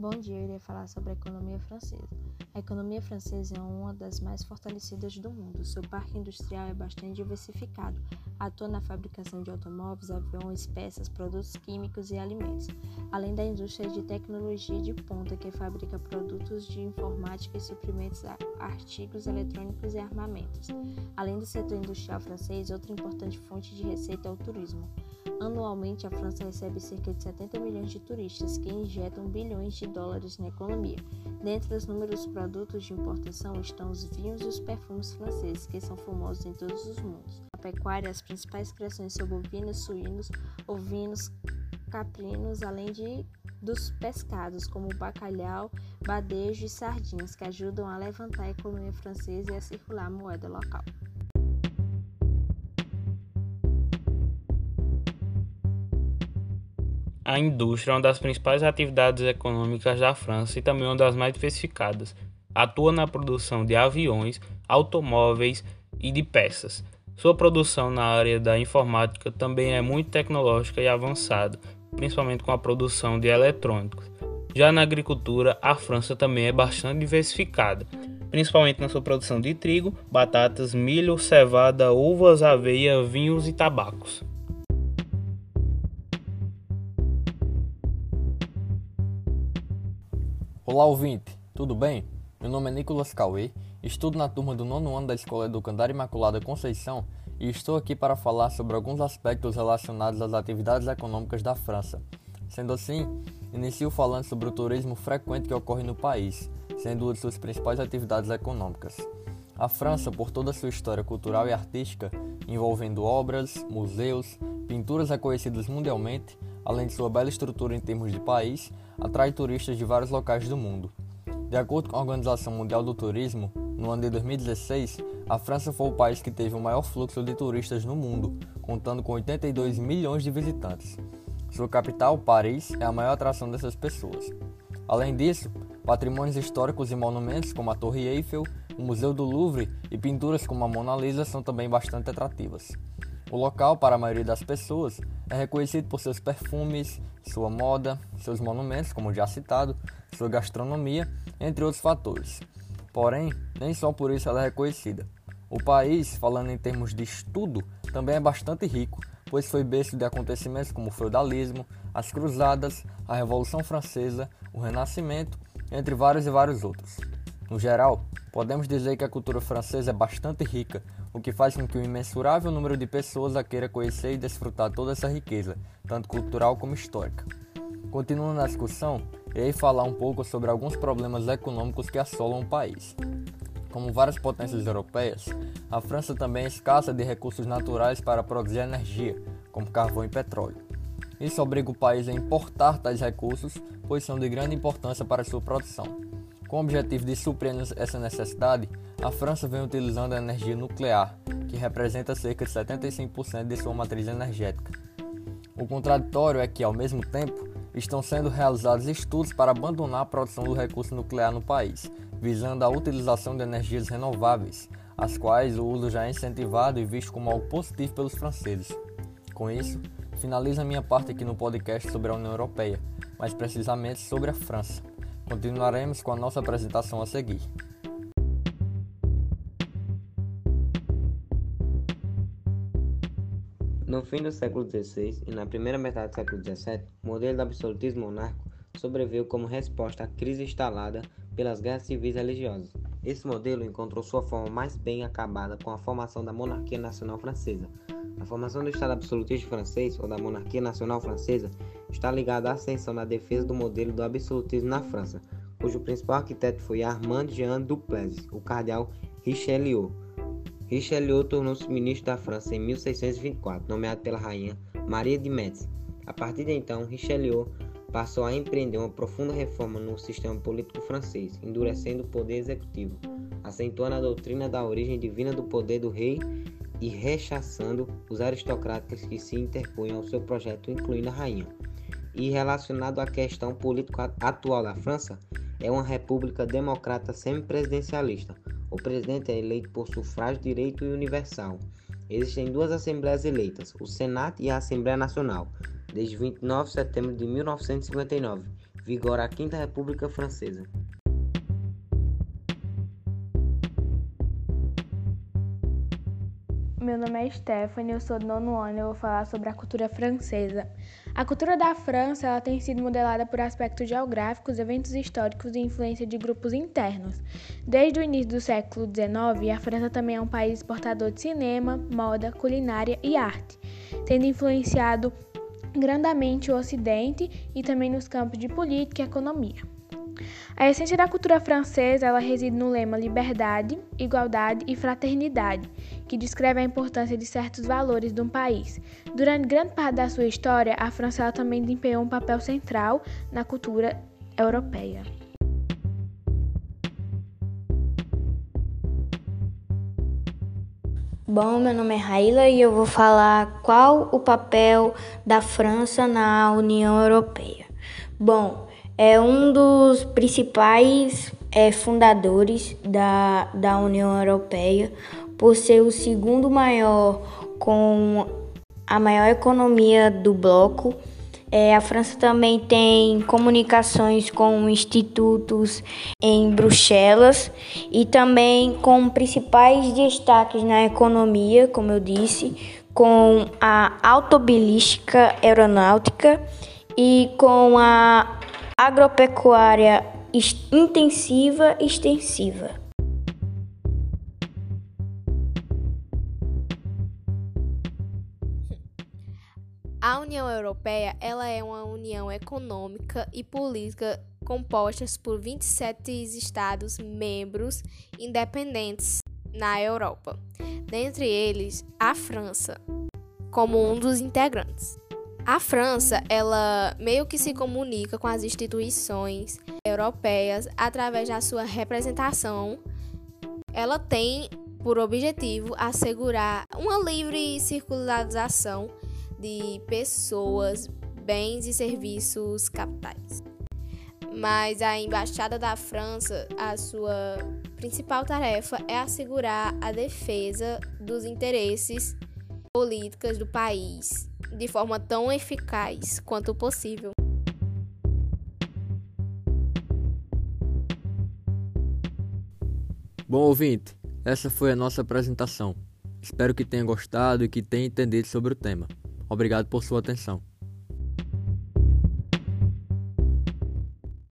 Bom dia, eu irei falar sobre a economia francesa. A economia francesa é uma das mais fortalecidas do mundo. Seu parque industrial é bastante diversificado. Atua na fabricação de automóveis, aviões, peças, produtos químicos e alimentos, além da indústria de tecnologia de ponta que fabrica produtos de informática e suprimentos a artigos eletrônicos e armamentos. Além do setor industrial francês, outra importante fonte de receita é o turismo. Anualmente, a França recebe cerca de 70 milhões de turistas que injetam bilhões de dólares na economia. Dentre os números produtos de importação estão os vinhos e os perfumes franceses, que são famosos em todos os mundos. Pecuária, as principais criações são bovinos, suínos, ovinos, caprinos, além de dos pescados, como bacalhau, badejo e sardinhas, que ajudam a levantar a economia francesa e a circular a moeda local. A indústria é uma das principais atividades econômicas da França e também uma das mais diversificadas. Atua na produção de aviões, automóveis e de peças. Sua produção na área da informática também é muito tecnológica e avançada, principalmente com a produção de eletrônicos. Já na agricultura, a França também é bastante diversificada, principalmente na sua produção de trigo, batatas, milho, cevada, uvas, aveia, vinhos e tabacos. Olá, ouvinte, tudo bem? Meu nome é Nicolas Cauê, estudo na turma do nono ano da Escola Educandária Imaculada Conceição e estou aqui para falar sobre alguns aspectos relacionados às atividades econômicas da França. Sendo assim, inicio falando sobre o turismo frequente que ocorre no país, sendo uma de suas principais atividades econômicas. A França, por toda a sua história cultural e artística, envolvendo obras, museus, pinturas reconhecidas mundialmente, além de sua bela estrutura em termos de país, atrai turistas de vários locais do mundo. De acordo com a Organização Mundial do Turismo, no ano de 2016, a França foi o país que teve o maior fluxo de turistas no mundo, contando com 82 milhões de visitantes. Sua capital, Paris, é a maior atração dessas pessoas. Além disso, patrimônios históricos e monumentos como a Torre Eiffel, o Museu do Louvre e pinturas como a Mona Lisa são também bastante atrativas. O local, para a maioria das pessoas, é reconhecido por seus perfumes, sua moda, seus monumentos, como já citado, sua gastronomia, entre outros fatores. Porém, nem só por isso ela é reconhecida. O país, falando em termos de estudo, também é bastante rico, pois foi berço de acontecimentos como o feudalismo, as cruzadas, a Revolução Francesa, o Renascimento, entre vários e vários outros. No geral, podemos dizer que a cultura francesa é bastante rica, o que faz com que um imensurável número de pessoas a queira conhecer e desfrutar toda essa riqueza, tanto cultural como histórica. Continuando na discussão, irei falar um pouco sobre alguns problemas econômicos que assolam o país. Como várias potências europeias, a França também é escassa de recursos naturais para produzir energia, como carvão e petróleo. Isso obriga o país a importar tais recursos, pois são de grande importância para sua produção. Com o objetivo de suprir essa necessidade, a França vem utilizando a energia nuclear, que representa cerca de 75% de sua matriz energética. O contraditório é que, ao mesmo tempo, estão sendo realizados estudos para abandonar a produção do recurso nuclear no país, visando a utilização de energias renováveis, as quais o uso já é incentivado e visto como algo positivo pelos franceses. Com isso, finalizo a minha parte aqui no podcast sobre a União Europeia, mais precisamente sobre a França. Continuaremos com a nossa apresentação a seguir. No fim do século XVI e na primeira metade do século XVII, o modelo do absolutismo monárquico sobreviveu como resposta à crise instalada pelas guerras civis religiosas. Esse modelo encontrou sua forma mais bem acabada com a formação da monarquia nacional francesa. A formação do Estado absolutista francês, ou da monarquia nacional francesa, está ligada à ascensão na defesa do modelo do absolutismo na França, cujo principal arquiteto foi Armand Jean Duplessis, o cardeal Richelieu. Richelieu tornou-se ministro da França em 1624, nomeado pela rainha Maria de Médici. A partir de então, Richelieu passou a empreender uma profunda reforma no sistema político francês, endurecendo o poder executivo, acentuando a doutrina da origem divina do poder do rei e rechaçando os aristocratas que se interpunham ao seu projeto, incluindo a rainha. E relacionado à questão política atual da França, é uma república democrata semipresidencialista. O presidente é eleito por sufrágio direito e universal. Existem duas assembleias eleitas, o Senado e a Assembleia Nacional, desde 29 de setembro de 1959, vigora a Quinta República Francesa. Meu nome é Stephanie, eu sou do nono ano e vou falar sobre a cultura francesa. A cultura da França ela tem sido modelada por aspectos geográficos, eventos históricos e influência de grupos internos. Desde o início do século XIX, a França também é um país exportador de cinema, moda, culinária e arte, tendo influenciado grandemente o Ocidente e também nos campos de política e economia. A essência da cultura francesa ela reside no lema liberdade, igualdade e fraternidade, que descreve a importância de certos valores de um país. Durante grande parte da sua história, a França também desempenhou um papel central na cultura europeia. Bom, meu nome é Raila e eu vou falar qual o papel da França na União Europeia. Bom, é um dos principais é, fundadores da, da União Europeia, por ser o segundo maior com a maior economia do bloco. É, a França também tem comunicações com institutos em Bruxelas e também com principais destaques na economia, como eu disse, com a autobilística aeronáutica e com a agropecuária intensiva e extensiva. A União Europeia ela é uma união econômica e política compostas por 27 estados membros independentes na Europa, dentre eles a França, como um dos integrantes. A França, ela meio que se comunica com as instituições europeias através da sua representação. Ela tem por objetivo assegurar uma livre circulação de pessoas, bens e serviços capitais. Mas a embaixada da França, a sua principal tarefa é assegurar a defesa dos interesses políticos do país de forma tão eficaz quanto possível. Bom ouvinte, essa foi a nossa apresentação. Espero que tenha gostado e que tenha entendido sobre o tema. Obrigado por sua atenção.